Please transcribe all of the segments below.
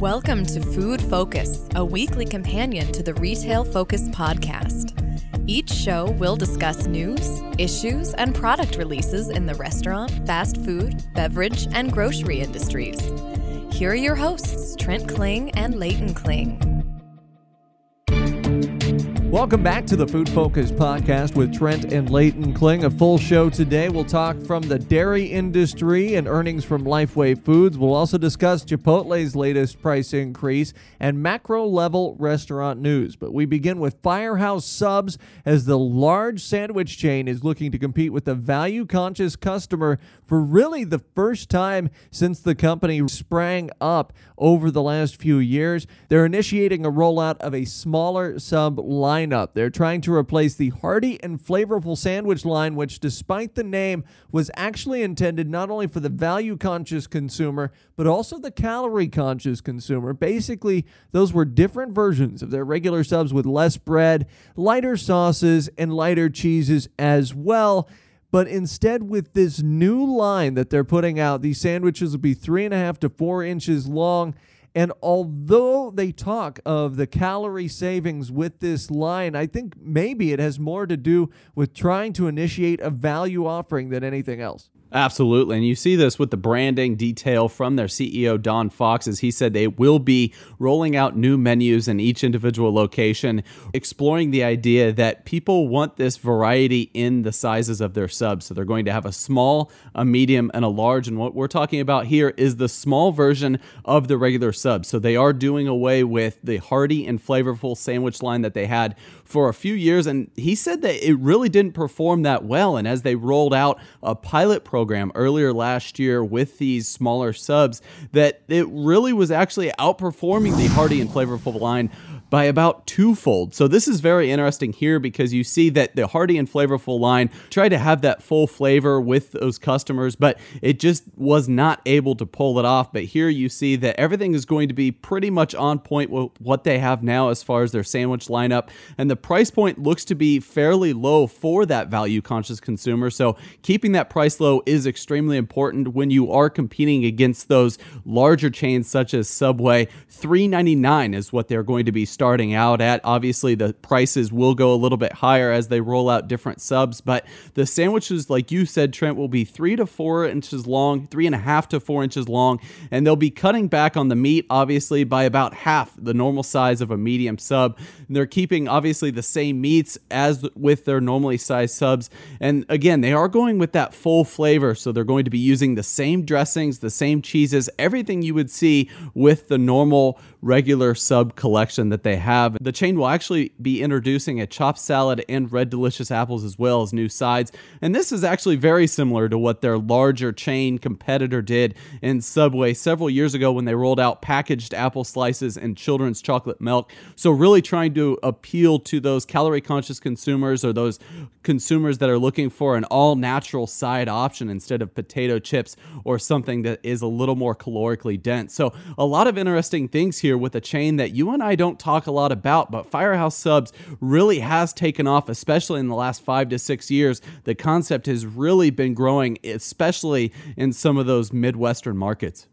Welcome to Food Focus, a weekly companion to the Retail Focus podcast. Each show will discuss news, issues, and product releases in the restaurant, fast food, beverage, and grocery industries. Here are your hosts, Trent Kling and Leighton Kling. Welcome back to the Food Focus podcast with Trent and Leighton Kling. A full show today. We'll talk from the dairy industry and earnings from Lifeway Foods. We'll also discuss Chipotle's latest price increase and macro level restaurant news. But we begin with Firehouse Subs as the large sandwich chain is looking to compete with the value conscious customer for really the first time since the company sprang up over the last few years. They're initiating a rollout of a smaller sub line lineup. They're trying to replace the hearty and flavorful sandwich line, which, despite the name, was actually intended not only for the value conscious consumer, but also the calorie conscious consumer. Basically, those were different versions of their regular subs with less bread, lighter sauces, and lighter cheeses as well. But instead, with this new line that they're putting out, these sandwiches will be three and a half to four inches long and although they talk of the calorie savings with this line, I think maybe it has more to do with trying to initiate a value offering than anything else. Absolutely. And you see this with the branding detail from their CEO, Don Fox, as he said they will be rolling out new menus in each individual location, exploring the idea that people want this variety in the sizes of their subs. So they're going to have a small, a medium, and a large. And what we're talking about here is the small version of the regular sub. So they are doing away with the hearty and flavorful sandwich line that they had for a few years. And he said that it really didn't perform that well. And as they rolled out a pilot program earlier last year with these smaller subs, that it really was actually outperforming the hearty and flavorful line by about twofold. So this is very interesting here because you see that the hearty and flavorful line tried to have that full flavor with those customers, but it just was not able to pull it off. But here you see that everything is going to be pretty much on point with what they have now as far as their sandwich lineup. And the price point looks to be fairly low for that value conscious consumer. So keeping that price low is extremely important when you are competing against those larger chains such as Subway. $3.99 is what they're going to be starting out at. Obviously, the prices will go a little bit higher as they roll out different subs, but the sandwiches, like you said, Trent, will be three to four inches long, three and a half to four inches long, and they'll be cutting back on the meat, obviously, by about half the normal size of a medium sub. And they're keeping, obviously, the same meats as with their normally sized subs. And again, they are going with that full flavor, so they're going to be using the same dressings, the same cheeses, everything you would see with the normal regular sub collection that they have. The chain will actually be introducing a chopped salad and red delicious apples as well as new sides. And this is actually very similar to what their larger chain competitor did in Subway several years ago when they rolled out packaged apple slices and children's chocolate milk. So, really trying to appeal to those calorie conscious consumers or those consumers that are looking for an all natural side option instead of potato chips or something that is a little more calorically dense. So, a lot of interesting things here with a chain that you and I don't talk a lot about, but Firehouse Subs really has taken off, especially in the last five to six years. The concept has really been growing, especially in some of those Midwestern markets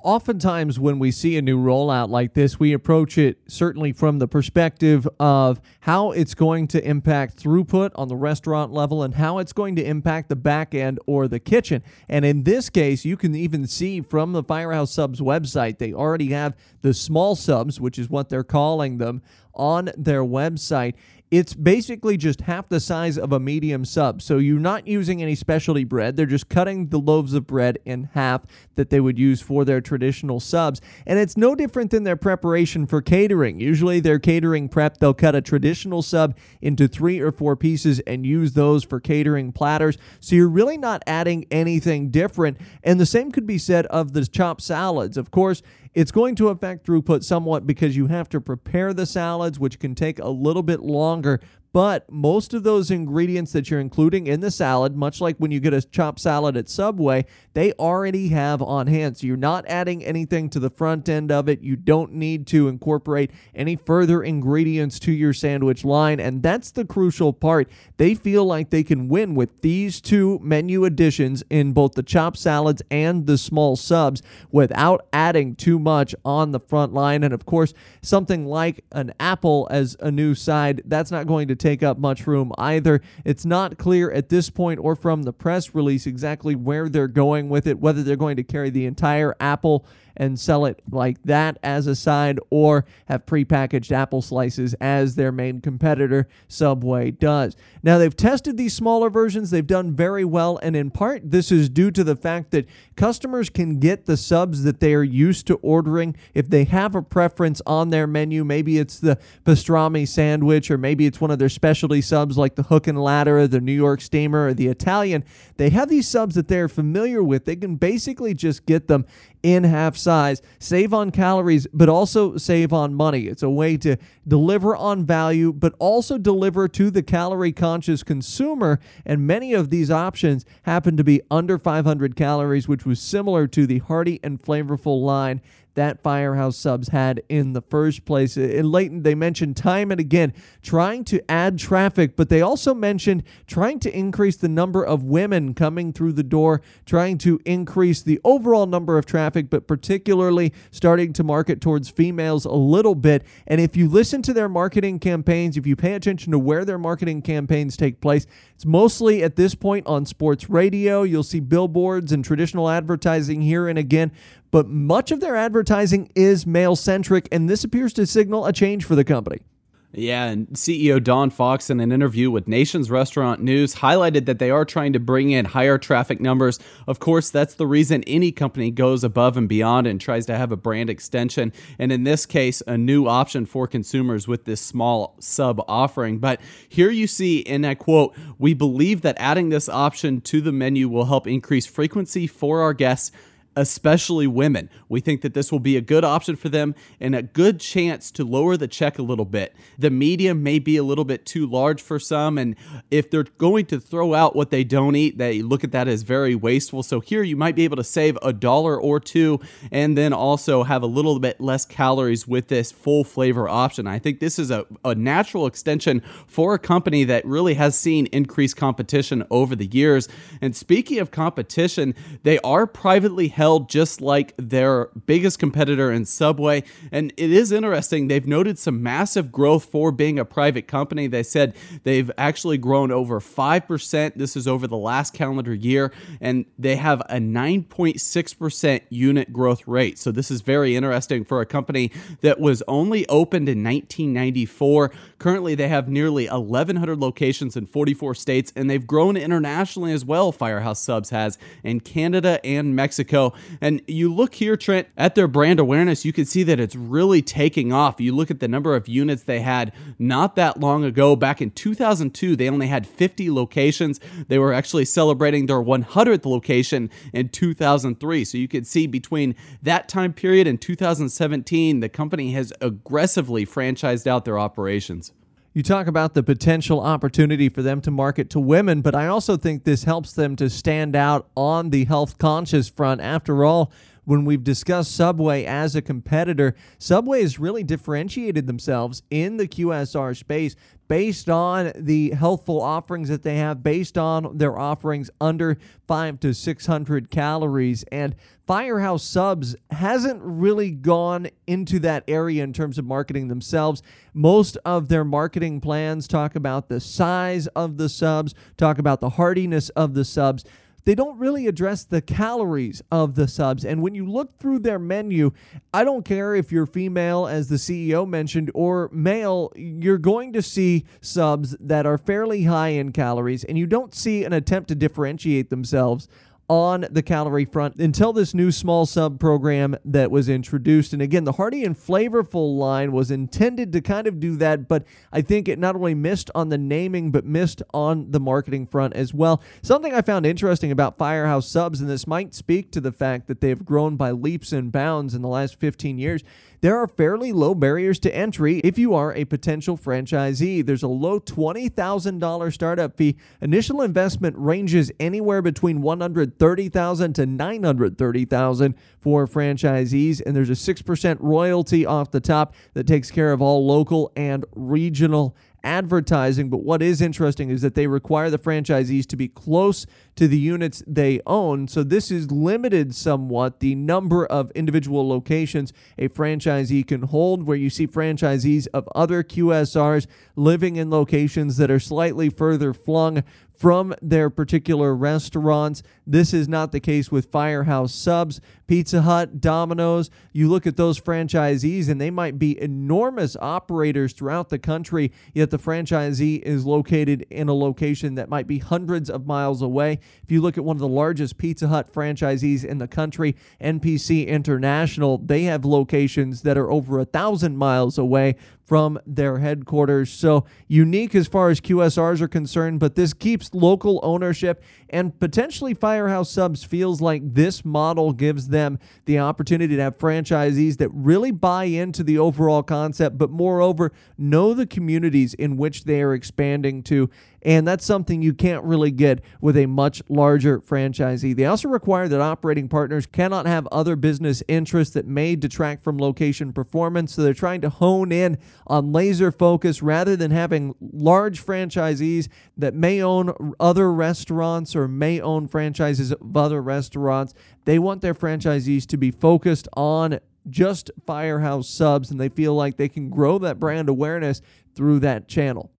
oftentimes when we see a new rollout like this, we approach it certainly from the perspective of how it's going to impact throughput on the restaurant level and how it's going to impact the back end or the kitchen. And in this case, you can even see from the Firehouse Subs website, they already have the small subs, which is what they're calling them, on their website. It's basically just half the size of a medium sub. So you're not using any specialty bread. They're just cutting the loaves of bread in half that they would use for their traditional subs. And it's no different than their preparation for catering. Usually, their catering prep, they'll cut a traditional sub into three or four pieces and use those for catering platters. So you're really not adding anything different. And the same could be said of the chopped salads. Of course, it's going to affect throughput somewhat because you have to prepare the salads, which can take a little bit longer but most of those ingredients that you're including in the salad, much like when you get a chopped salad at Subway, they already have on hand. So you're not adding anything to the front end of it. You don't need to incorporate any further ingredients to your sandwich line. And that's the crucial part. They feel like they can win with these two menu additions in both the chopped salads and the small subs without adding too much on the front line. And of course, something like an apple as a new side, that's not going to take up much room either. It's not clear at this point or from the press release exactly where they're going with it, whether they're going to carry the entire apple and sell it like that as a side or have prepackaged apple slices as their main competitor, Subway, does. Now, they've tested these smaller versions, they've done very well, and in part, this is due to the fact that customers can get the subs that they are used to ordering if they have a preference on their menu. Maybe it's the pastrami sandwich, or maybe it's one of their specialty subs like the hook and ladder, or the New York steamer, or the Italian. They have these subs that they're familiar with. They can basically just get them in half size, save on calories, but also save on money. It's a way to deliver on value, but also deliver to the calorie conscious consumer. And many of these options happen to be under 500 calories, which was similar to the hearty and flavorful line that Firehouse Subs had in the first place. Uh, in Leighton, they mentioned time and again trying to add traffic, but they also mentioned trying to increase the number of women coming through the door, trying to increase the overall number of traffic, but particularly starting to market towards females a little bit. And if you listen to their marketing campaigns, if you pay attention to where their marketing campaigns take place, it's mostly at this point on sports radio. You'll see billboards and traditional advertising here and again, but much of their advertising is male centric, and this appears to signal a change for the company. Yeah, and CEO Don Fox, in an interview with Nation's Restaurant News, highlighted that they are trying to bring in higher traffic numbers. Of course, that's the reason any company goes above and beyond and tries to have a brand extension. And in this case, a new option for consumers with this small sub offering. But here you see, in I quote, we believe that adding this option to the menu will help increase frequency for our guests especially women. We think that this will be a good option for them and a good chance to lower the check a little bit. The medium may be a little bit too large for some, and if they're going to throw out what they don't eat, they look at that as very wasteful. So here you might be able to save a dollar or two and then also have a little bit less calories with this full flavor option. I think this is a, a natural extension for a company that really has seen increased competition over the years. And speaking of competition, they are privately held just like their biggest competitor in Subway. And it is interesting, they've noted some massive growth for being a private company. They said they've actually grown over 5%. This is over the last calendar year, and they have a 9.6% unit growth rate. So this is very interesting for a company that was only opened in 1994. Currently, they have nearly 1,100 locations in 44 states, and they've grown internationally as well, Firehouse Subs has, in Canada and Mexico. And you look here, Trent, at their brand awareness, you can see that it's really taking off. You look at the number of units they had not that long ago. Back in 2002, they only had 50 locations. They were actually celebrating their 100th location in 2003. So you can see between that time period and 2017, the company has aggressively franchised out their operations. You talk about the potential opportunity for them to market to women, but I also think this helps them to stand out on the health conscious front. After all, when we've discussed Subway as a competitor, Subway has really differentiated themselves in the QSR space based on the healthful offerings that they have, based on their offerings under five to 600 calories. And Firehouse Subs hasn't really gone into that area in terms of marketing themselves. Most of their marketing plans talk about the size of the subs, talk about the hardiness of the subs they don't really address the calories of the subs. And when you look through their menu, I don't care if you're female, as the CEO mentioned, or male, you're going to see subs that are fairly high in calories, and you don't see an attempt to differentiate themselves on the calorie front until this new small sub program that was introduced. And again, the Hearty and Flavorful line was intended to kind of do that, but I think it not only missed on the naming, but missed on the marketing front as well. Something I found interesting about Firehouse Subs, and this might speak to the fact that they've grown by leaps and bounds in the last 15 years there are fairly low barriers to entry if you are a potential franchisee. There's a low $20,000 startup fee. Initial investment ranges anywhere between $130,000 to $930,000 for franchisees and there's a 6% royalty off the top that takes care of all local and regional advertising. But what is interesting is that they require the franchisees to be close to the units they own. So this is limited somewhat the number of individual locations a franchisee can hold, where you see franchisees of other QSRs living in locations that are slightly further flung from their particular restaurants. This is not the case with Firehouse Subs, Pizza Hut, Domino's. You look at those franchisees, and they might be enormous operators throughout the country, yet the franchisee is located in a location that might be hundreds of miles away. If you look at one of the largest Pizza Hut franchisees in the country, NPC International, they have locations that are over a thousand miles away from their headquarters. So unique as far as QSRs are concerned, but this keeps local ownership and potentially Firehouse Subs feels like this model gives them the opportunity to have franchisees that really buy into the overall concept, but moreover, know the communities in which they are expanding to. And that's something you can't really get with a much larger franchisee. They also require that operating partners cannot have other business interests that may detract from location performance. So they're trying to hone in on laser focus rather than having large franchisees that may own other restaurants or may own franchises of other restaurants. They want their franchisees to be focused on just Firehouse subs, and they feel like they can grow that brand awareness through that channel.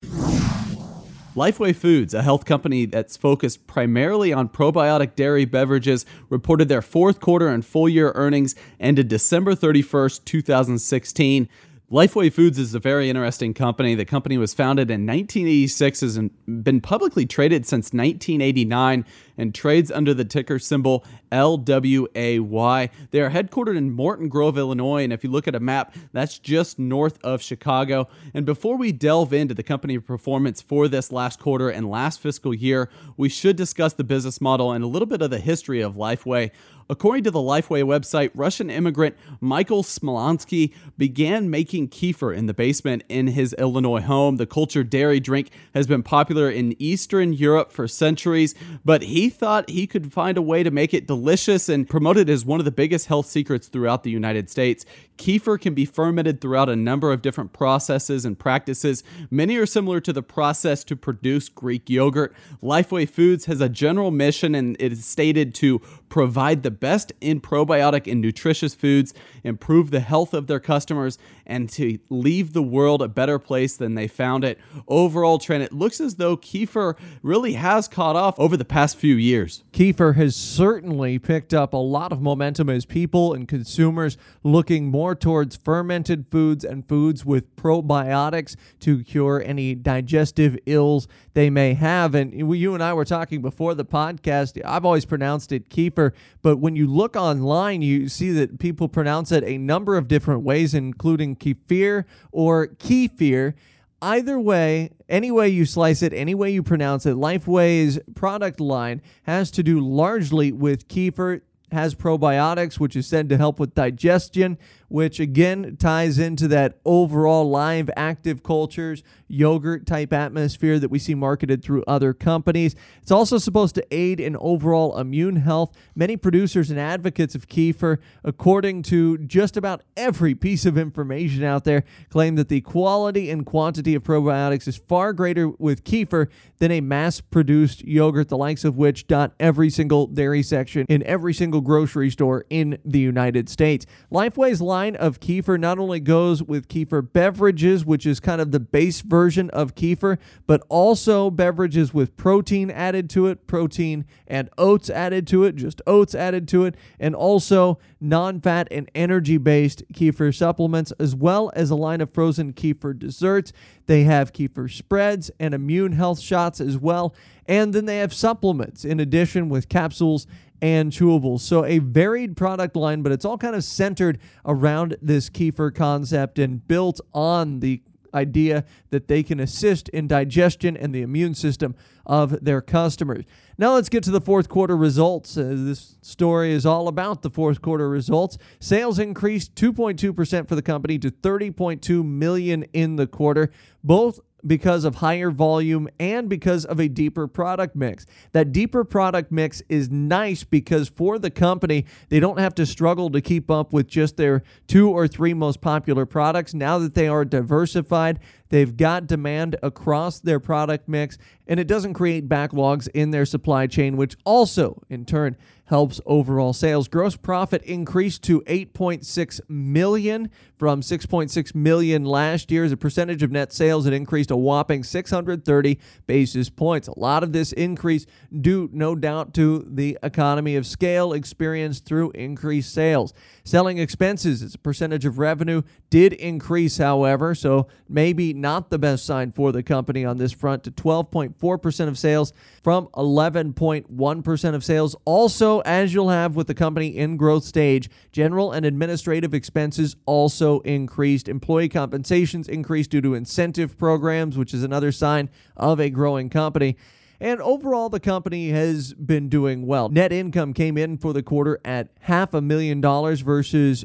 Lifeway Foods, a health company that's focused primarily on probiotic dairy beverages, reported their fourth quarter and full year earnings ended December 31st, 2016. Lifeway Foods is a very interesting company. The company was founded in 1986, has been publicly traded since 1989, and trades under the ticker symbol LWAY. They are headquartered in Morton Grove, Illinois, and if you look at a map, that's just north of Chicago. And before we delve into the company performance for this last quarter and last fiscal year, we should discuss the business model and a little bit of the history of Lifeway. According to the Lifeway website, Russian immigrant Michael Smolyansky began making kefir in the basement in his Illinois home. The cultured dairy drink has been popular in Eastern Europe for centuries, but he thought he could find a way to make it delicious and promote it as one of the biggest health secrets throughout the United States. Kefir can be fermented throughout a number of different processes and practices. Many are similar to the process to produce Greek yogurt. Lifeway Foods has a general mission and it is stated to provide the best in probiotic and nutritious foods, improve the health of their customers, and to leave the world a better place than they found it. Overall trend, it looks as though kefir really has caught off over the past few years. Kefir has certainly picked up a lot of momentum as people and consumers looking more towards fermented foods and foods with probiotics to cure any digestive ills they may have. And you and I were talking before the podcast. I've always pronounced it kefir, but when you look online, you see that people pronounce it a number of different ways, including kefir or kefir. Either way, any way you slice it, any way you pronounce it, Lifeway's product line has to do largely with kefir has probiotics, which is said to help with digestion, which again ties into that overall live active cultures yogurt type atmosphere that we see marketed through other companies. It's also supposed to aid in overall immune health. Many producers and advocates of kefir, according to just about every piece of information out there, claim that the quality and quantity of probiotics is far greater with kefir than a mass produced yogurt, the likes of which dot every single dairy section in every single grocery store in the United States. Lifeway's line line of kefir not only goes with kefir beverages, which is kind of the base version of kefir, but also beverages with protein added to it, protein and oats added to it, just oats added to it, and also non fat and energy based kefir supplements, as well as a line of frozen kefir desserts. They have kefir spreads and immune health shots as well. And then they have supplements in addition with capsules and chewables. So a varied product line, but it's all kind of centered around this kefir concept and built on the idea that they can assist in digestion and the immune system of their customers. Now let's get to the fourth quarter results. Uh, this story is all about the fourth quarter results. Sales increased 2.2% for the company to 30.2 million in the quarter. Both because of higher volume and because of a deeper product mix. That deeper product mix is nice because for the company, they don't have to struggle to keep up with just their two or three most popular products. Now that they are diversified, they've got demand across their product mix, and it doesn't create backlogs in their supply chain, which also, in turn, helps overall sales. Gross profit increased to 8.6 million from 6.6 million last year. As a percentage of net sales, it increased a whopping 630 basis points. A lot of this increase due, no doubt, to the economy of scale experienced through increased sales. Selling expenses as a percentage of revenue did increase, however, so maybe not the best sign for the company on this front to 12.4% of sales from 11.1% of sales. Also, as you'll have with the company in growth stage, general and administrative expenses also increased. Employee compensations increased due to incentive programs, which is another sign of a growing company. And overall, the company has been doing well. Net income came in for the quarter at half a million dollars versus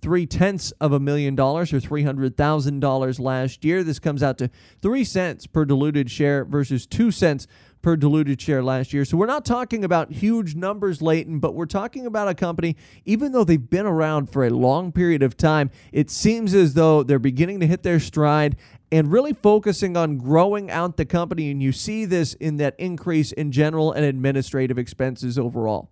three tenths of a million dollars or $300,000 last year. This comes out to three cents per diluted share versus two cents per diluted share last year. So we're not talking about huge numbers, Leighton, but we're talking about a company, even though they've been around for a long period of time, it seems as though they're beginning to hit their stride and really focusing on growing out the company. And you see this in that increase in general and administrative expenses overall.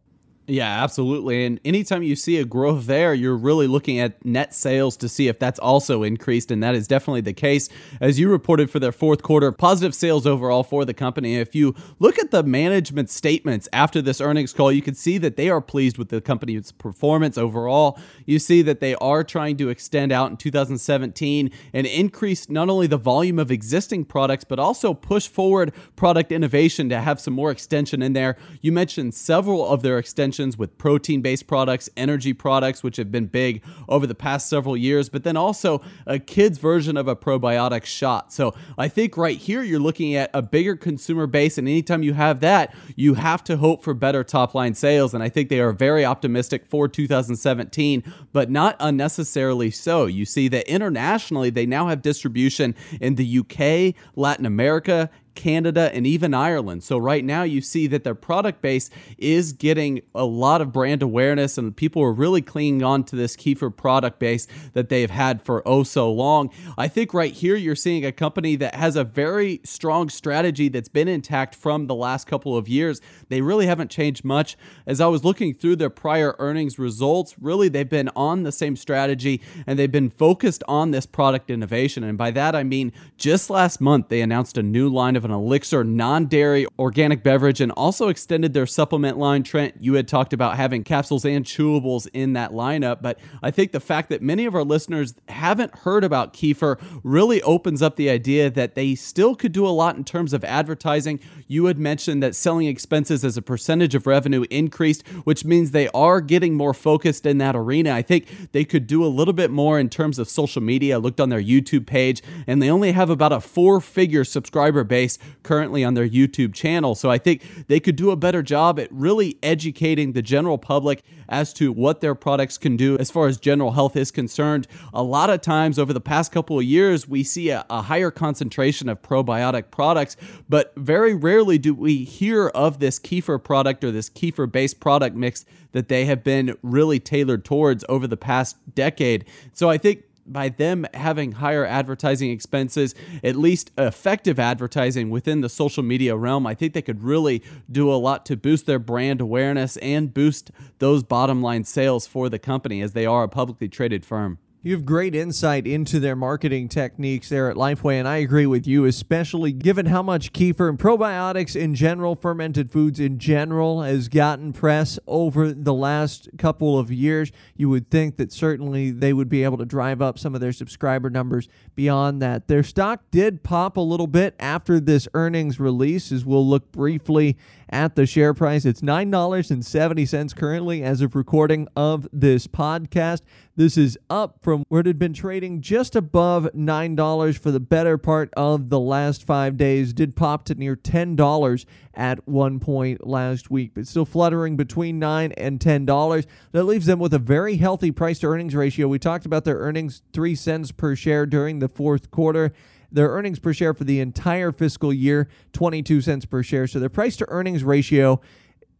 Yeah, absolutely. And anytime you see a growth there, you're really looking at net sales to see if that's also increased. And that is definitely the case. As you reported for their fourth quarter, positive sales overall for the company. If you look at the management statements after this earnings call, you can see that they are pleased with the company's performance overall. You see that they are trying to extend out in 2017 and increase not only the volume of existing products, but also push forward product innovation to have some more extension in there. You mentioned several of their extensions with protein based products, energy products, which have been big over the past several years, but then also a kid's version of a probiotic shot. So I think right here you're looking at a bigger consumer base, and anytime you have that, you have to hope for better top line sales. And I think they are very optimistic for 2017, but not unnecessarily so. You see that internationally, they now have distribution in the UK, Latin America, Canada, and even Ireland. So right now you see that their product base is getting a lot of brand awareness and people are really clinging on to this kefir product base that they've had for oh so long. I think right here you're seeing a company that has a very strong strategy that's been intact from the last couple of years. They really haven't changed much. As I was looking through their prior earnings results, really they've been on the same strategy and they've been focused on this product innovation. And by that I mean just last month they announced a new line of of an elixir non dairy organic beverage and also extended their supplement line. Trent, you had talked about having capsules and chewables in that lineup, but I think the fact that many of our listeners haven't heard about kefir really opens up the idea that they still could do a lot in terms of advertising. You had mentioned that selling expenses as a percentage of revenue increased, which means they are getting more focused in that arena. I think they could do a little bit more in terms of social media. I looked on their YouTube page, and they only have about a four figure subscriber base currently on their YouTube channel. So I think they could do a better job at really educating the general public as to what their products can do as far as general health is concerned. A lot of times over the past couple of years, we see a, a higher concentration of probiotic products, but very rarely do we hear of this kefir product or this kefir based product mix that they have been really tailored towards over the past decade. So I think by them having higher advertising expenses, at least effective advertising within the social media realm, I think they could really do a lot to boost their brand awareness and boost those bottom line sales for the company as they are a publicly traded firm. You have great insight into their marketing techniques there at Lifeway, and I agree with you, especially given how much kefir and probiotics in general, fermented foods in general, has gotten press over the last couple of years. You would think that certainly they would be able to drive up some of their subscriber numbers beyond that. Their stock did pop a little bit after this earnings release, as we'll look briefly at the share price. It's $9.70 currently as of recording of this podcast. This is up from where it had been trading just above $9 for the better part of the last five days. Did pop to near $10 at one point last week, but still fluttering between 9 and $10. That leaves them with a very healthy price to earnings ratio. We talked about their earnings 3 cents per share during the fourth quarter. Their earnings per share for the entire fiscal year, 22 cents per share. So their price to earnings ratio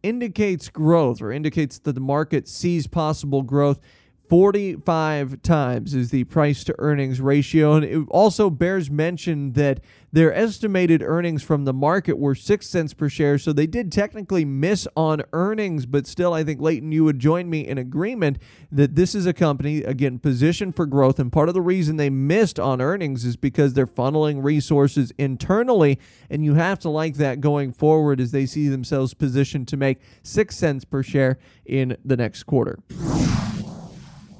indicates growth or indicates that the market sees possible growth 45 times is the price to earnings ratio. And it also bears mention that their estimated earnings from the market were 6 cents per share. So they did technically miss on earnings, but still, I think, Leighton, you would join me in agreement that this is a company, again, positioned for growth. And part of the reason they missed on earnings is because they're funneling resources internally. And you have to like that going forward as they see themselves positioned to make 6 cents per share in the next quarter.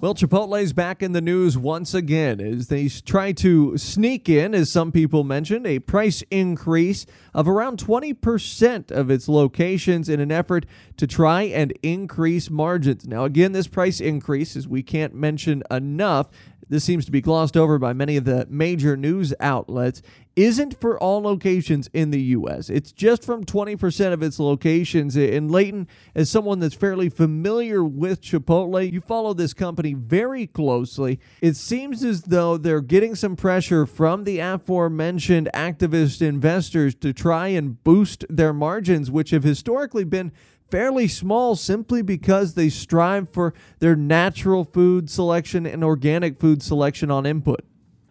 Well, Chipotle's back in the news once again as they try to sneak in, as some people mentioned, a price increase of around 20% of its locations in an effort to try and increase margins. Now, again, this price increase, as we can't mention enough, this seems to be glossed over by many of the major news outlets, isn't for all locations in the U.S. It's just from 20% of its locations. And Leighton, as someone that's fairly familiar with Chipotle, you follow this company very closely. It seems as though they're getting some pressure from the aforementioned activist investors to try and boost their margins, which have historically been fairly small simply because they strive for their natural food selection and organic food selection on input.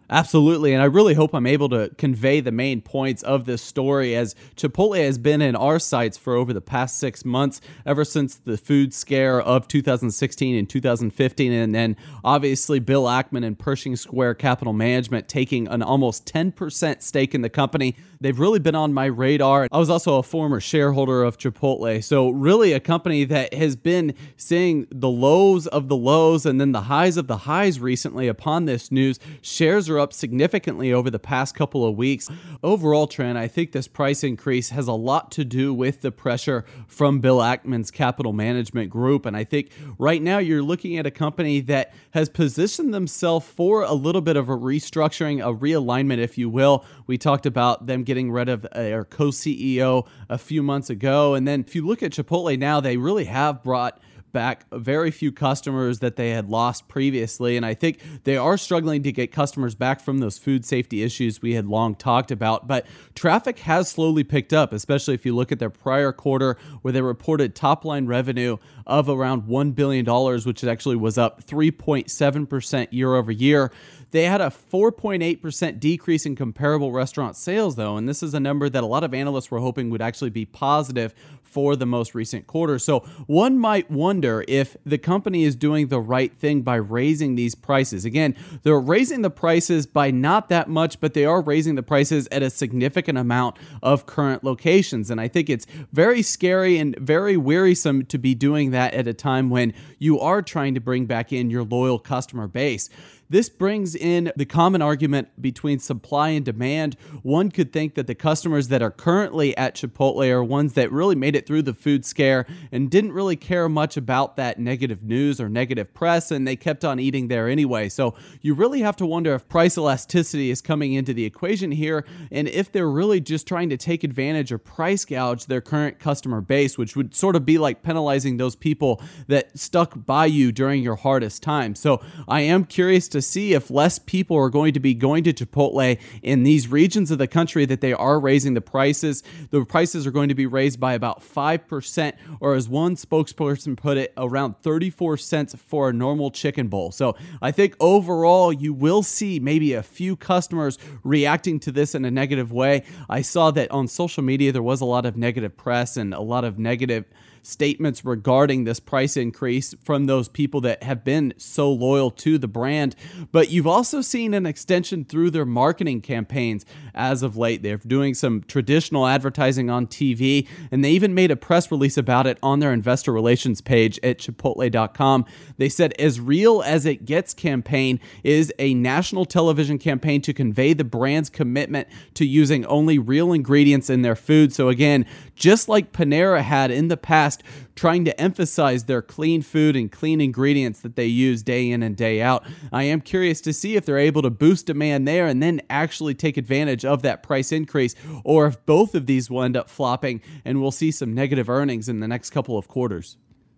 Absolutely. And I really hope I'm able to convey the main points of this story as Chipotle has been in our sights for over the past six months, ever since the food scare of 2016 and 2015. And then obviously Bill Ackman and Pershing Square Capital Management taking an almost 10% stake in the company. They've really been on my radar. I was also a former shareholder of Chipotle. So, really, a company that has been seeing the lows of the lows and then the highs of the highs recently upon this news. Shares are up significantly over the past couple of weeks. Overall, Trent, I think this price increase has a lot to do with the pressure from Bill Ackman's capital management group. And I think right now you're looking at a company that has positioned themselves for a little bit of a restructuring, a realignment, if you will. We talked about them getting rid of their co CEO a few months ago. And then if you look at Chipotle now, they really have brought back very few customers that they had lost previously. And I think they are struggling to get customers back from those food safety issues we had long talked about. But traffic has slowly picked up, especially if you look at their prior quarter where they reported top line revenue of around $1 billion, which actually was up 3.7% year over year. They had a 4.8% decrease in comparable restaurant sales, though, and this is a number that a lot of analysts were hoping would actually be positive for the most recent quarter. So one might wonder if the company is doing the right thing by raising these prices. Again, they're raising the prices by not that much, but they are raising the prices at a significant amount of current locations. And I think it's very scary and very wearisome to be doing that at a time when you are trying to bring back in your loyal customer base. This brings in the common argument between supply and demand. One could think that the customers that are currently at Chipotle are ones that really made it through the food scare and didn't really care much about that negative news or negative press, and they kept on eating there anyway. So you really have to wonder if price elasticity is coming into the equation here and if they're really just trying to take advantage or price gouge their current customer base, which would sort of be like penalizing those people that stuck by you during your hardest time. So I am curious to see if less people are going to be going to Chipotle in these regions of the country that they are raising the prices. The prices are going to be raised by about 5%, or as one spokesperson put it, around 34 cents for a normal chicken bowl. So I think overall, you will see maybe a few customers reacting to this in a negative way. I saw that on social media, there was a lot of negative press and a lot of negative statements regarding this price increase from those people that have been so loyal to the brand. But you've also seen an extension through their marketing campaigns as of late. They're doing some traditional advertising on TV, and they even made a press release about it on their investor relations page at chipotle.com. They said, as real as it gets campaign is a national television campaign to convey the brand's commitment to using only real ingredients in their food. So, again, just like Panera had in the past, trying to emphasize their clean food and clean ingredients that they use day in and day out. I am curious to see if they're able to boost demand there and then actually take advantage of that price increase, or if both of these will end up flopping and we'll see some negative earnings in the next couple of quarters.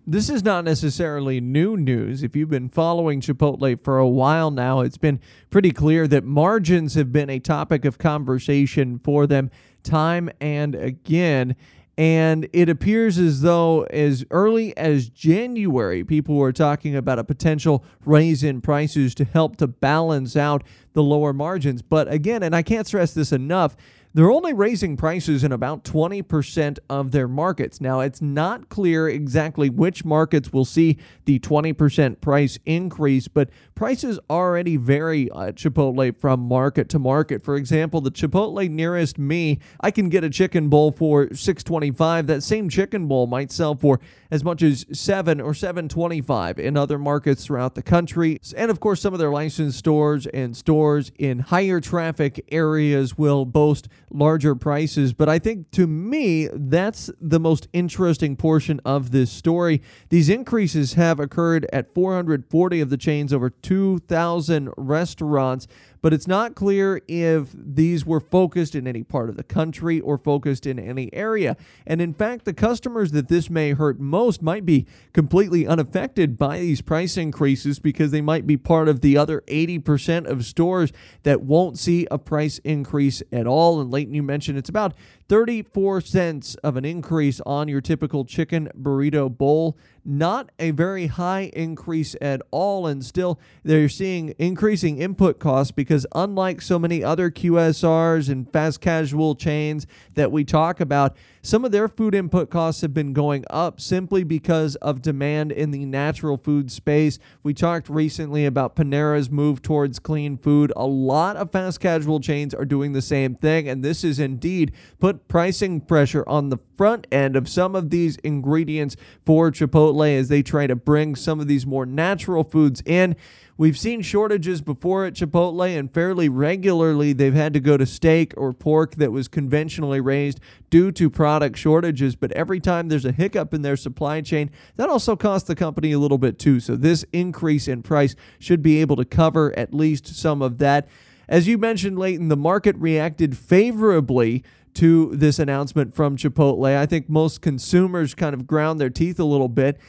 This is not necessarily new news. If you've been following Chipotle for a while now, it's been pretty clear that margins have been a topic of conversation for them time and again. And it appears as though, as early as January, people were talking about a potential raise in prices to help to balance out the lower margins. But again, and I can't stress this enough, they're only raising prices in about 20% of their markets. Now, it's not clear exactly which markets will see the 20% price increase, but prices already vary at Chipotle from market to market. For example, the Chipotle nearest me, I can get a chicken bowl for 6.25. That same chicken bowl might sell for as much as 7 or 7.25 in other markets throughout the country. And of course, some of their licensed stores and stores in higher traffic areas will boast larger prices. But I think to me, that's the most interesting portion of this story. These increases have occurred at 440 of the chains over 2,000 restaurants but it's not clear if these were focused in any part of the country or focused in any area. And in fact, the customers that this may hurt most might be completely unaffected by these price increases because they might be part of the other 80% of stores that won't see a price increase at all. And Leighton, you mentioned it's about 34 cents of an increase on your typical chicken burrito bowl. Not a very high increase at all. And still, they're seeing increasing input costs because, unlike so many other QSRs and fast casual chains that we talk about, some of their food input costs have been going up simply because of demand in the natural food space. We talked recently about Panera's move towards clean food. A lot of fast casual chains are doing the same thing, and this is indeed put pricing pressure on the front end of some of these ingredients for Chipotle as they try to bring some of these more natural foods in. We've seen shortages before at Chipotle, and fairly regularly they've had to go to steak or pork that was conventionally raised due to product shortages. But every time there's a hiccup in their supply chain, that also costs the company a little bit too. So this increase in price should be able to cover at least some of that. As you mentioned, Leighton, the market reacted favorably to this announcement from Chipotle. I think most consumers kind of ground their teeth a little bit.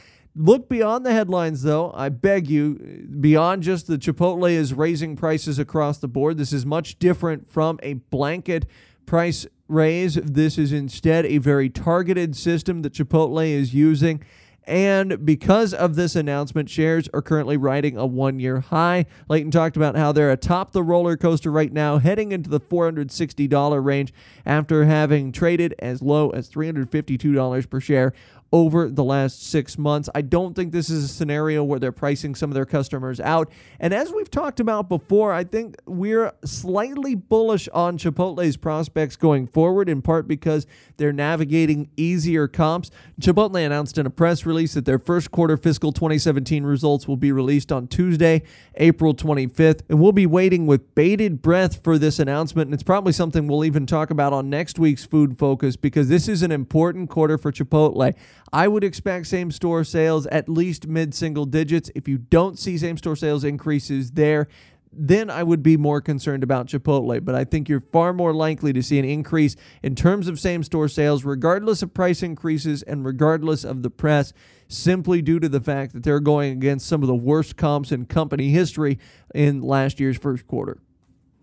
Look beyond the headlines, though. I beg you, beyond just the Chipotle is raising prices across the board. This is much different from a blanket price raise. This is instead a very targeted system that Chipotle is using. And because of this announcement, shares are currently riding a one year high. Leighton talked about how they're atop the roller coaster right now, heading into the $460 range after having traded as low as $352 per share over the last six months. I don't think this is a scenario where they're pricing some of their customers out. And as we've talked about before, I think we're slightly bullish on Chipotle's prospects going forward, in part because they're navigating easier comps. Chipotle announced in a press release that their first quarter fiscal 2017 results will be released on Tuesday, April 25th. And we'll be waiting with bated breath for this announcement. And it's probably something we'll even talk about on next week's Food Focus because this is an important quarter for Chipotle. I would expect same store sales at least mid single digits. If you don't see same store sales increases there, then I would be more concerned about Chipotle. But I think you're far more likely to see an increase in terms of same store sales, regardless of price increases and regardless of the press, simply due to the fact that they're going against some of the worst comps in company history in last year's first quarter.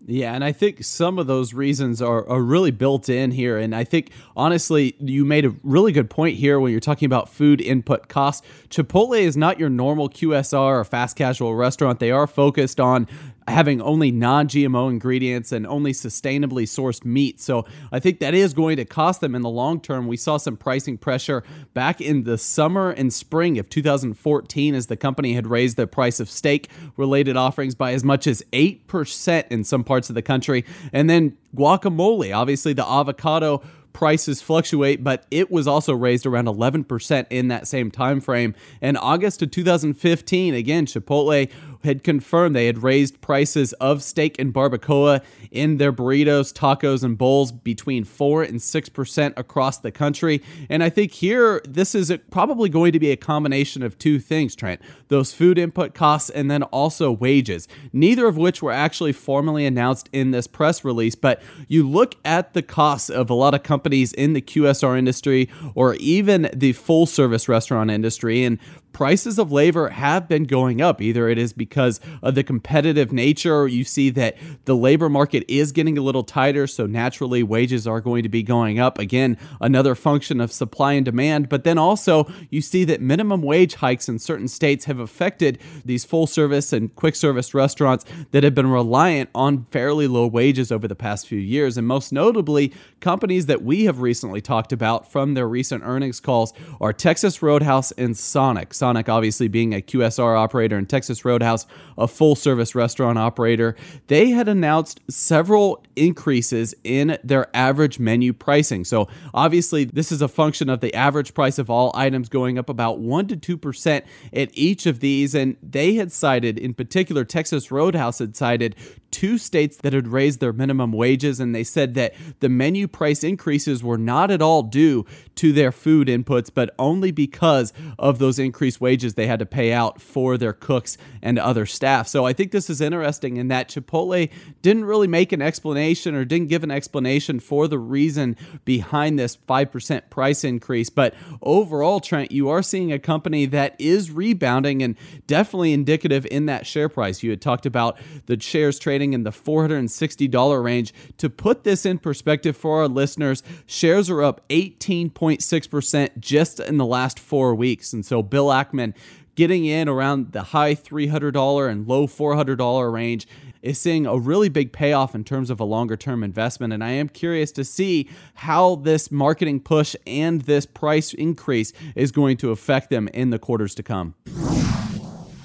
Yeah, and I think some of those reasons are, are really built in here. And I think, honestly, you made a really good point here when you're talking about food input costs. Chipotle is not your normal QSR or fast casual restaurant. They are focused on having only non GMO ingredients and only sustainably sourced meat. So I think that is going to cost them in the long term. We saw some pricing pressure back in the summer and spring of 2014 as the company had raised the price of steak related offerings by as much as 8% in some parts of the country. And then guacamole, obviously the avocado prices fluctuate, but it was also raised around 11% in that same time frame. In August of 2015, again, Chipotle had confirmed they had raised prices of steak and barbacoa in their burritos, tacos, and bowls between 4 and 6% across the country. And I think here, this is probably going to be a combination of two things, Trent those food input costs and then also wages, neither of which were actually formally announced in this press release. But you look at the costs of a lot of companies in the QSR industry or even the full service restaurant industry, and prices of labor have been going up. Either it is because of the competitive nature, you see that the labor market is getting a little tighter, so naturally wages are going to be going up. Again, another function of supply and demand. But then also, you see that minimum wage hikes in certain states have affected these full service and quick service restaurants that have been reliant on fairly low wages over the past few years. And most notably, companies that we have recently talked about from their recent earnings calls are Texas Roadhouse and Sonic. Sonic, obviously being a QSR operator, and Texas Roadhouse, a full service restaurant operator, they had announced several increases in their average menu pricing. So, obviously, this is a function of the average price of all items going up about 1% to 2% at each of these. And they had cited, in particular, Texas Roadhouse had cited two states that had raised their minimum wages, and they said that the menu price increases were not at all due to their food inputs, but only because of those increased wages they had to pay out for their cooks and other staff. So I think this is interesting in that Chipotle didn't really make an explanation or didn't give an explanation for the reason behind this 5% price increase. But overall, Trent, you are seeing a company that is rebounding and definitely indicative in that share price. You had talked about the shares trading in the $460 range. To put this in perspective for our listeners, shares are up 18.6% just in the last four weeks. And so Bill Ackman getting in around the high $300 and low $400 range is seeing a really big payoff in terms of a longer term investment. And I am curious to see how this marketing push and this price increase is going to affect them in the quarters to come.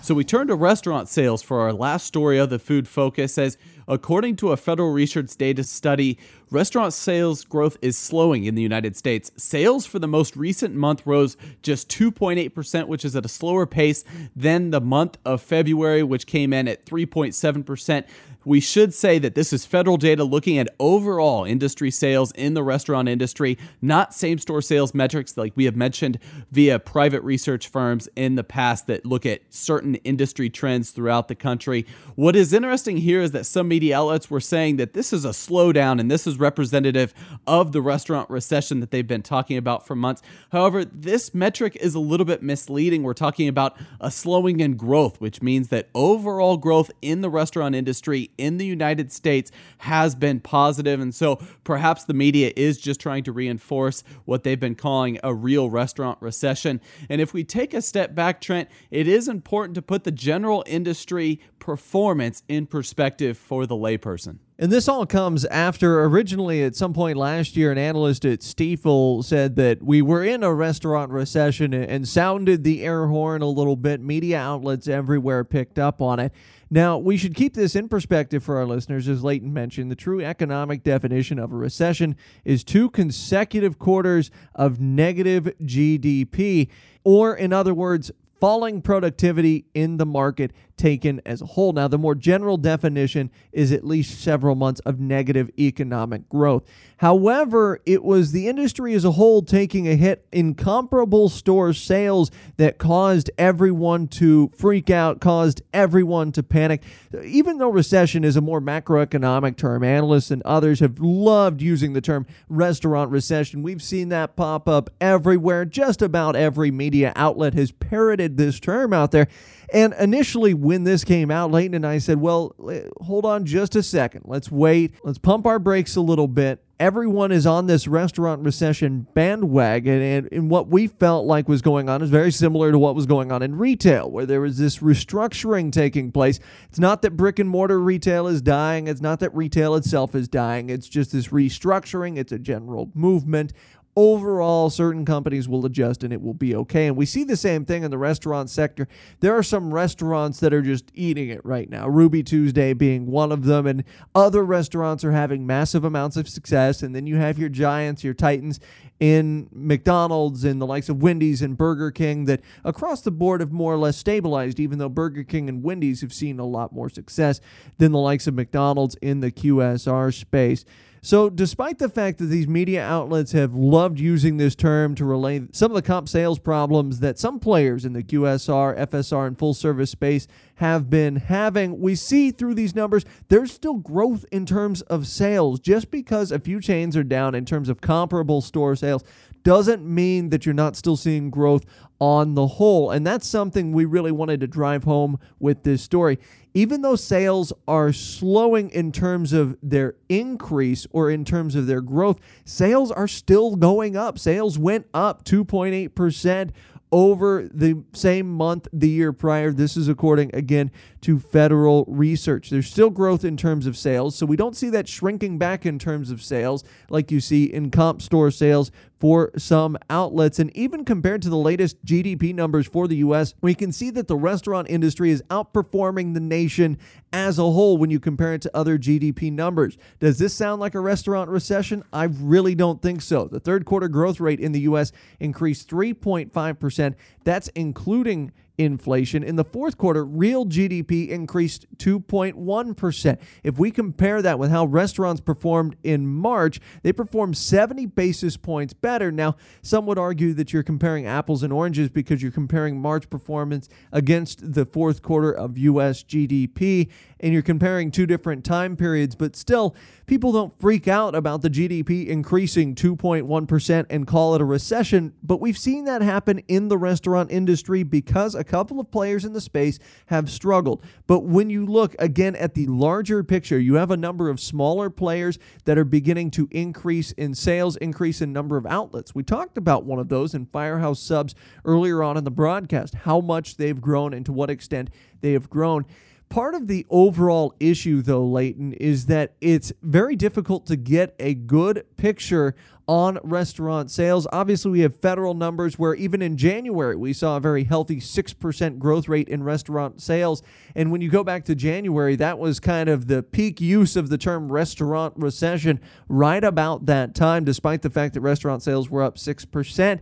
So we turn to restaurant sales for our last story of the food focus as according to a federal research data study, restaurant sales growth is slowing in the United States. Sales for the most recent month rose just 2.8%, which is at a slower pace than the month of February, which came in at 3.7% we should say that this is federal data looking at overall industry sales in the restaurant industry, not same store sales metrics like we have mentioned via private research firms in the past that look at certain industry trends throughout the country. What is interesting here is that some media outlets were saying that this is a slowdown and this is representative of the restaurant recession that they've been talking about for months. However, this metric is a little bit misleading. We're talking about a slowing in growth, which means that overall growth in the restaurant industry in the United States has been positive. and so perhaps the media is just trying to reinforce what they've been calling a real restaurant recession. And if we take a step back, Trent, it is important to put the general industry performance in perspective for the layperson. And this all comes after originally at some point last year, an analyst at Stifel said that we were in a restaurant recession and sounded the air horn a little bit. Media outlets everywhere picked up on it. Now, we should keep this in perspective for our listeners. As Leighton mentioned, the true economic definition of a recession is two consecutive quarters of negative GDP, or in other words, falling productivity in the market taken as a whole. Now, the more general definition is at least several months of negative economic growth. However, it was the industry as a whole taking a hit in comparable store sales that caused everyone to freak out, caused everyone to panic. Even though recession is a more macroeconomic term, analysts and others have loved using the term restaurant recession. We've seen that pop up everywhere. Just about every media outlet has parroted this term out there. And initially, when this came out, Leighton and I said, well, hold on just a second. Let's wait. Let's pump our brakes a little bit. Everyone is on this restaurant recession bandwagon. And, and what we felt like was going on is very similar to what was going on in retail, where there was this restructuring taking place. It's not that brick and mortar retail is dying, it's not that retail itself is dying. It's just this restructuring, it's a general movement overall certain companies will adjust and it will be okay. And we see the same thing in the restaurant sector. There are some restaurants that are just eating it right now. Ruby tuesday being one of them and other restaurants are having massive amounts of success. And then you have your giants your titans in mcdonald's and the likes of wendy's and burger king that across the board have more or less stabilized even though burger king and wendy's have seen a lot more success than the likes of mcdonald's in the qsr space so, despite the fact that these media outlets have loved using this term to relay some of the comp sales problems that some players in the QSR, FSR, and full service space have been having, we see through these numbers there's still growth in terms of sales. Just because a few chains are down in terms of comparable store sales doesn't mean that you're not still seeing growth on the whole. And that's something we really wanted to drive home with this story. Even though sales are slowing in terms of their increase or in terms of their growth, sales are still going up. Sales went up 2.8% over the same month the year prior. This is according again to federal research. There's still growth in terms of sales, so we don't see that shrinking back in terms of sales like you see in comp store sales for some outlets. And even compared to the latest GDP numbers for the US, we can see that the restaurant industry is outperforming the nation as a whole when you compare it to other GDP numbers. Does this sound like a restaurant recession? I really don't think so. The third quarter growth rate in the US increased 3.5%. That's including inflation. In the fourth quarter, real GDP increased 2.1%. If we compare that with how restaurants performed in March, they performed 70 basis points better. Now, some would argue that you're comparing apples and oranges because you're comparing March performance against the fourth quarter of US GDP and you're comparing two different time periods, but still, people don't freak out about the GDP increasing 2.1% and call it a recession. But we've seen that happen in the restaurant industry because a couple of players in the space have struggled. But when you look again at the larger picture, you have a number of smaller players that are beginning to increase in sales, increase in number of outlets. We talked about one of those in Firehouse Subs earlier on in the broadcast, how much they've grown and to what extent they have grown. Part of the overall issue, though, Leighton, is that it's very difficult to get a good picture on restaurant sales. Obviously, we have federal numbers where even in January, we saw a very healthy 6% growth rate in restaurant sales. And when you go back to January, that was kind of the peak use of the term restaurant recession right about that time, despite the fact that restaurant sales were up 6%.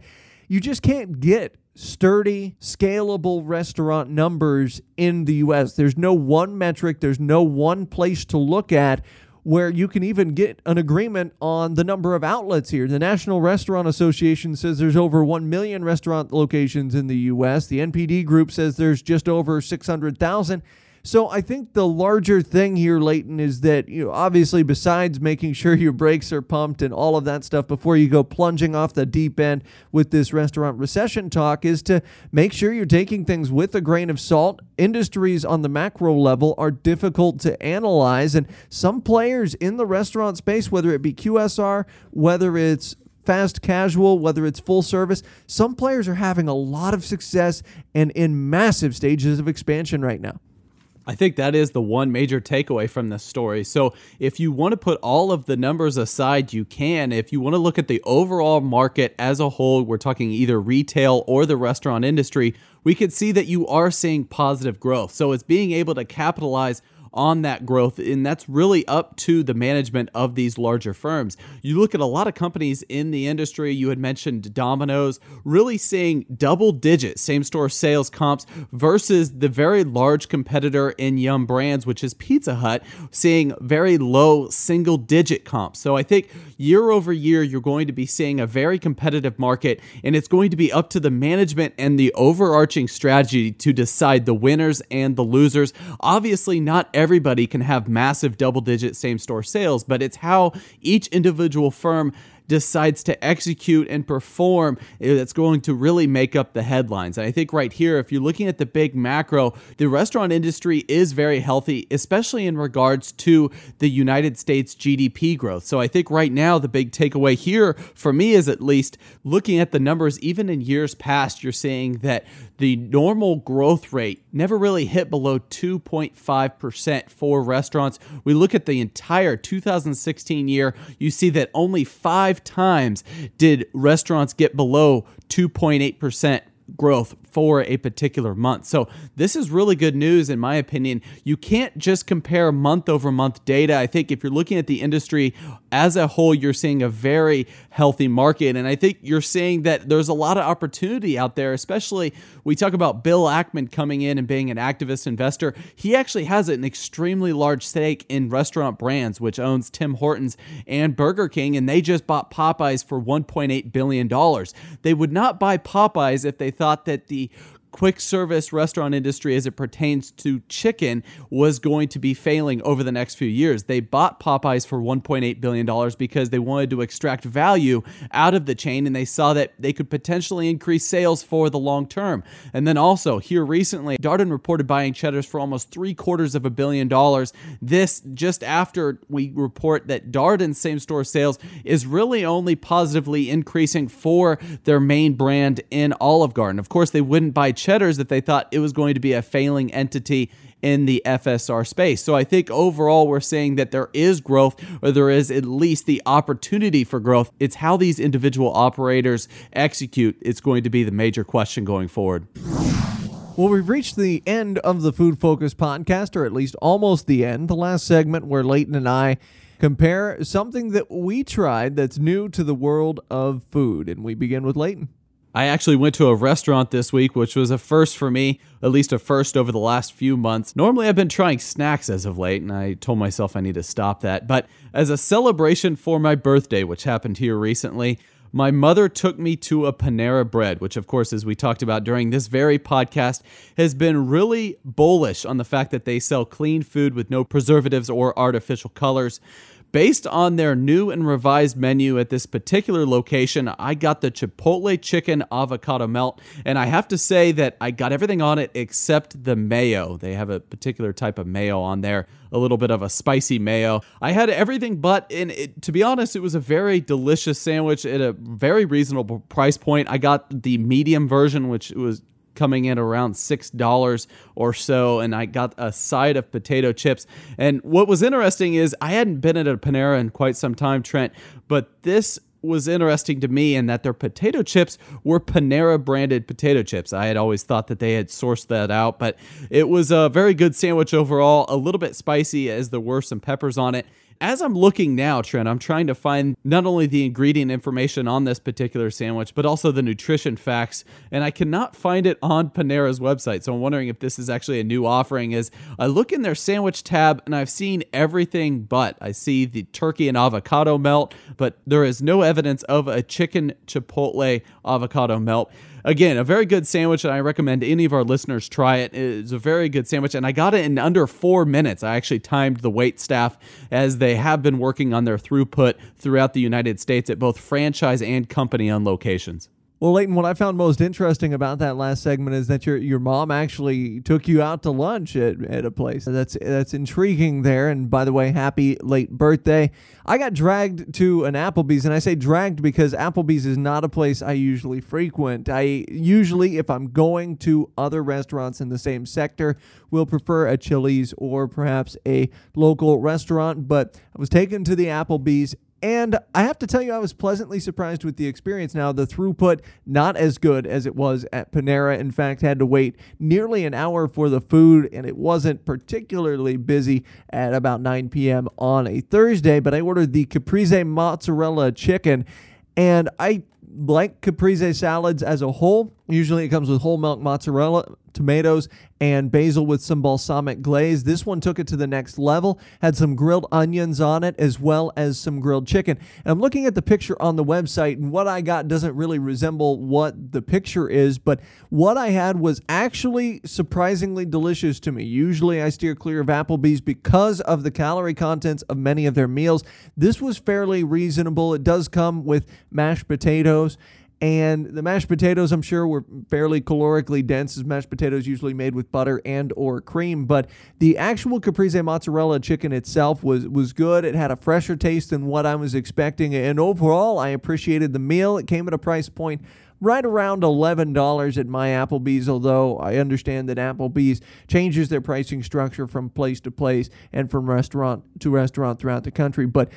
You just can't get sturdy, scalable restaurant numbers in the US. There's no one metric, there's no one place to look at where you can even get an agreement on the number of outlets here. The National Restaurant Association says there's over 1 million restaurant locations in the US. The NPD group says there's just over 600,000. So I think the larger thing here, Leighton, is that you know obviously besides making sure your brakes are pumped and all of that stuff before you go plunging off the deep end with this restaurant recession talk, is to make sure you're taking things with a grain of salt. Industries on the macro level are difficult to analyze, and some players in the restaurant space, whether it be QSR, whether it's fast casual, whether it's full service, some players are having a lot of success and in massive stages of expansion right now. I think that is the one major takeaway from this story. So, if you want to put all of the numbers aside, you can. If you want to look at the overall market as a whole, we're talking either retail or the restaurant industry, we could see that you are seeing positive growth. So, it's being able to capitalize on that growth. And that's really up to the management of these larger firms. You look at a lot of companies in the industry, you had mentioned Domino's, really seeing double digit same store sales comps versus the very large competitor in Yum Brands, which is Pizza Hut, seeing very low single digit comps. So I think year over year, you're going to be seeing a very competitive market, and it's going to be up to the management and the overarching strategy to decide the winners and the losers. Obviously, not everybody can have massive double digit same store sales, but it's how each individual firm decides to execute and perform eh, that's going to really make up the headlines. And I think right here, if you're looking at the big macro, the restaurant industry is very healthy, especially in regards to the United States GDP growth. So I think right now, the big takeaway here for me is at least looking at the numbers, even in years past, you're seeing that the normal growth rate never really hit below 2.5% for restaurants. We look at the entire 2016 year, you see that only five times did restaurants get below 2.8% growth for a particular month. So, this is really good news, in my opinion. You can't just compare month over month data. I think if you're looking at the industry as a whole, you're seeing a very healthy market. And I think you're seeing that there's a lot of opportunity out there, especially we talk about Bill Ackman coming in and being an activist investor. He actually has an extremely large stake in restaurant brands, which owns Tim Hortons and Burger King, and they just bought Popeyes for $1.8 billion. They would not buy Popeyes if they thought that the see quick service restaurant industry as it pertains to chicken was going to be failing over the next few years. They bought Popeyes for $1.8 billion because they wanted to extract value out of the chain and they saw that they could potentially increase sales for the long term. And then also, here recently, Darden reported buying Cheddar's for almost three quarters of a billion dollars. This just after we report that Darden's same store sales is really only positively increasing for their main brand in Olive Garden. Of course, they wouldn't buy Cheddar's that they thought it was going to be a failing entity in the FSR space. So I think overall we're saying that there is growth or there is at least the opportunity for growth. It's how these individual operators execute. It's going to be the major question going forward. Well, we've reached the end of the Food Focus podcast, or at least almost the end. The last segment where Leighton and I compare something that we tried that's new to the world of food. And we begin with Leighton. I actually went to a restaurant this week, which was a first for me, at least a first over the last few months. Normally, I've been trying snacks as of late, and I told myself I need to stop that. But as a celebration for my birthday, which happened here recently, my mother took me to a Panera Bread, which, of course, as we talked about during this very podcast, has been really bullish on the fact that they sell clean food with no preservatives or artificial colors. Based on their new and revised menu at this particular location, I got the Chipotle chicken avocado melt, and I have to say that I got everything on it except the mayo. They have a particular type of mayo on there, a little bit of a spicy mayo. I had everything but, and it, to be honest, it was a very delicious sandwich at a very reasonable price point. I got the medium version, which was coming in around $6 or so, and I got a side of potato chips. And what was interesting is I hadn't been at a Panera in quite some time, Trent, but this was interesting to me in that their potato chips were Panera branded potato chips. I had always thought that they had sourced that out, but it was a very good sandwich overall, a little bit spicy as there were some peppers on it as I'm looking now, Trent, I'm trying to find not only the ingredient information on this particular sandwich, but also the nutrition facts, and I cannot find it on Panera's website. So I'm wondering if this is actually a new offering. As I look in their sandwich tab, and I've seen everything but I see the turkey and avocado melt, but there is no evidence of a chicken chipotle avocado melt. Again, a very good sandwich, and I recommend any of our listeners try it. It's a very good sandwich, and I got it in under four minutes. I actually timed the wait staff as they have been working on their throughput throughout the United States at both franchise and company owned locations. Well, Leighton, what I found most interesting about that last segment is that your your mom actually took you out to lunch at, at a place. That's that's intriguing there. And by the way, happy late birthday. I got dragged to an Applebee's, and I say dragged because Applebee's is not a place I usually frequent. I usually, if I'm going to other restaurants in the same sector, will prefer a Chili's or perhaps a local restaurant. But I was taken to the Applebee's and I have to tell you, I was pleasantly surprised with the experience. Now, the throughput, not as good as it was at Panera. In fact, had to wait nearly an hour for the food, and it wasn't particularly busy at about 9 p.m. on a Thursday. But I ordered the caprese mozzarella chicken, and I like caprese salads as a whole. Usually it comes with whole milk mozzarella, tomatoes, and basil with some balsamic glaze. This one took it to the next level, had some grilled onions on it as well as some grilled chicken. And I'm looking at the picture on the website, and what I got doesn't really resemble what the picture is, but what I had was actually surprisingly delicious to me. Usually I steer clear of Applebee's because of the calorie contents of many of their meals. This was fairly reasonable. It does come with mashed potatoes and the mashed potatoes i'm sure were fairly calorically dense as mashed potatoes usually made with butter and or cream. But the actual caprese mozzarella chicken itself was was good. It had a fresher taste than what i was expecting. And overall i appreciated the meal. It came at a price point right around $11 at my Applebee's, although I understand that Applebee's changes their pricing structure from place to place and from restaurant to restaurant throughout the country. But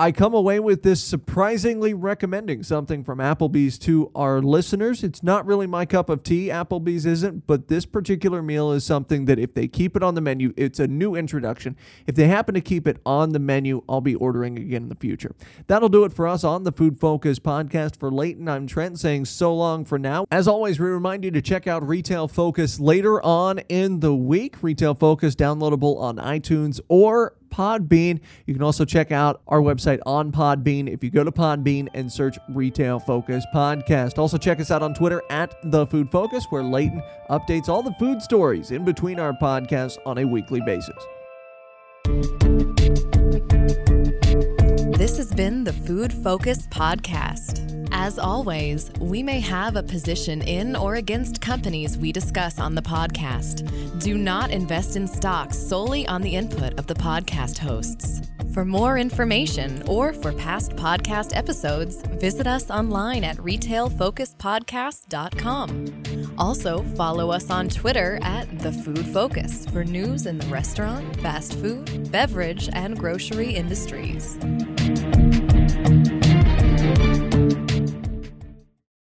I come away with this surprisingly recommending something from Applebee's to our listeners. It's not really my cup of tea, Applebee's isn't, but this particular meal is something that if they keep it on the menu, it's a new introduction. If they happen to keep it on the menu, I'll be ordering again in the future. That'll do it for us on the Food Focus podcast. For Leighton, I'm Trent saying so long for now. As always, we remind you to check out Retail Focus later on in the week. Retail Focus downloadable on iTunes or Podbean. You can also check out our website on Podbean if you go to Podbean and search Retail Focus Podcast. Also, check us out on Twitter at The Food Focus, where Leighton updates all the food stories in between our podcasts on a weekly basis. This has been the Food Focus Podcast. As always, we may have a position in or against companies we discuss on the podcast. Do not invest in stocks solely on the input of the podcast hosts. For more information or for past podcast episodes, visit us online at retailfocuspodcast.com. Also, follow us on Twitter at The Food Focus for news in the restaurant, fast food, beverage, and grocery industries.